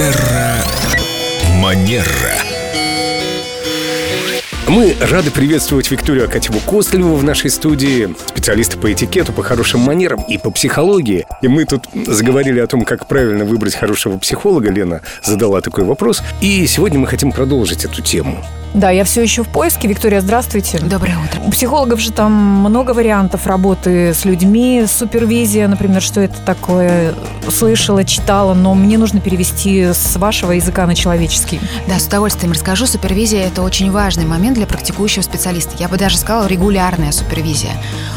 Терра Манера. Мы рады приветствовать Викторию Акатьеву Костылеву в нашей студии, специалиста по этикету, по хорошим манерам и по психологии. И мы тут заговорили о том, как правильно выбрать хорошего психолога. Лена задала такой вопрос. И сегодня мы хотим продолжить эту тему. Да, я все еще в поиске. Виктория, здравствуйте. Доброе утро. У психологов же там много вариантов работы с людьми, супервизия, например, что это такое, слышала, читала, но мне нужно перевести с вашего языка на человеческий. Да, с удовольствием расскажу. Супервизия – это очень важный момент для практикующего специалиста. Я бы даже сказала, регулярная супервизия.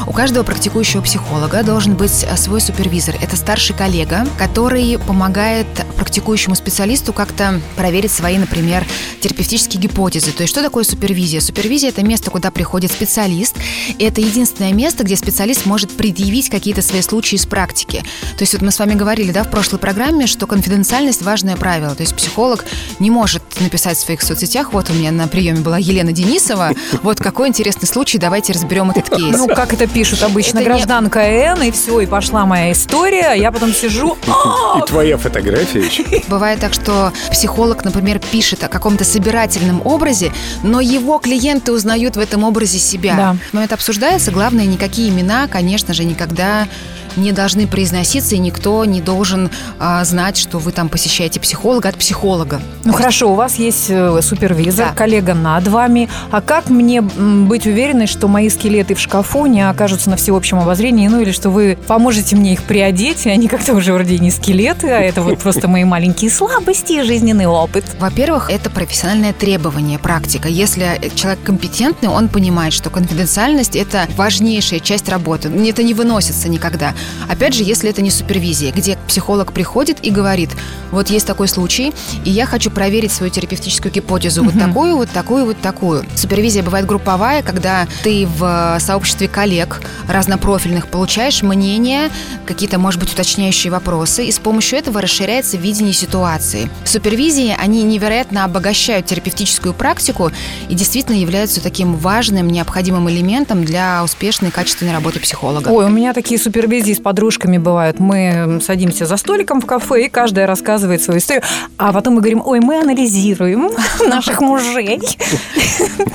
У каждого практикующего психолога должен быть свой супервизор. Это старший коллега, который помогает практикующему специалисту как-то проверить свои, например, терапевтические гипотезы. То есть что такое супервизия? Супервизия – это место, куда приходит специалист. И это единственное место, где специалист может предъявить какие-то свои случаи из практики. То есть вот мы с вами говорили да, в прошлой программе, что конфиденциальность – важное правило. То есть психолог не может написать в своих соцсетях, вот у меня на приеме была Елена Денисова, вот какой интересный случай, давайте разберем этот кейс. Ну, как это пишут обычно, Это не- гражданка Н, и все, и пошла моя история, а я потом сижу, «А, И твоя фотография еще. Бывает так, что психолог, например, пишет о каком-то собирательном образе, но его клиенты узнают в этом образе себя. Да. Но это обсуждается. Главное, никакие имена, конечно же, никогда не должны произноситься, и никто не должен а, знать, что вы там посещаете психолога от психолога. Ну хорошо, у вас есть э, супервизор, Да. коллега над вами. А как мне быть уверенной, что мои скелеты в шкафу не окажутся на всеобщем обозрении, ну или что вы поможете мне их приодеть, и они как-то уже вроде не скелеты, а это вот просто мои маленькие слабости и жизненный опыт. Во-первых, это профессиональное требование, практика. Если человек компетентный, он понимает, что конфиденциальность – это важнейшая часть работы. Это не выносится никогда. Опять же, если это не супервизия, где психолог приходит и говорит, вот есть такой случай, и я хочу проверить свою терапевтическую гипотезу, вот такую, вот такую, вот такую. Супервизия бывает групповая, когда ты в сообществе коллег разнопрофильных получаешь мнение, какие-то, может быть, уточняющие вопросы, и с помощью этого расширяется видение ситуации. Супервизии, они невероятно обогащают терапевтическую практику и действительно являются таким важным, необходимым элементом для успешной качественной работы психолога. Ой, у меня такие супервизии с подружками бывают. Мы садимся за столиком в кафе, и каждая рассказывает свою историю. А потом мы говорим, ой, мы анализируем наших мужей.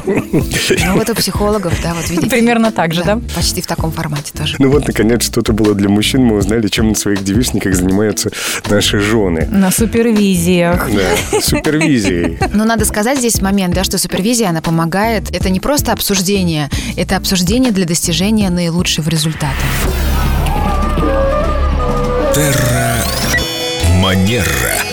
Ну вот у психологов, да, вот видите. Примерно так же, да? Почти в таком формате тоже. Ну вот, наконец, что-то было для мужчин. Мы узнали, чем на своих девичниках занимаются наши жены. На супервизиях. Да, супервизией. Но надо сказать здесь момент, да, что супервизия, она помогает. Это не просто обсуждение, это обсуждение для достижения наилучшего результата. Терра Манера.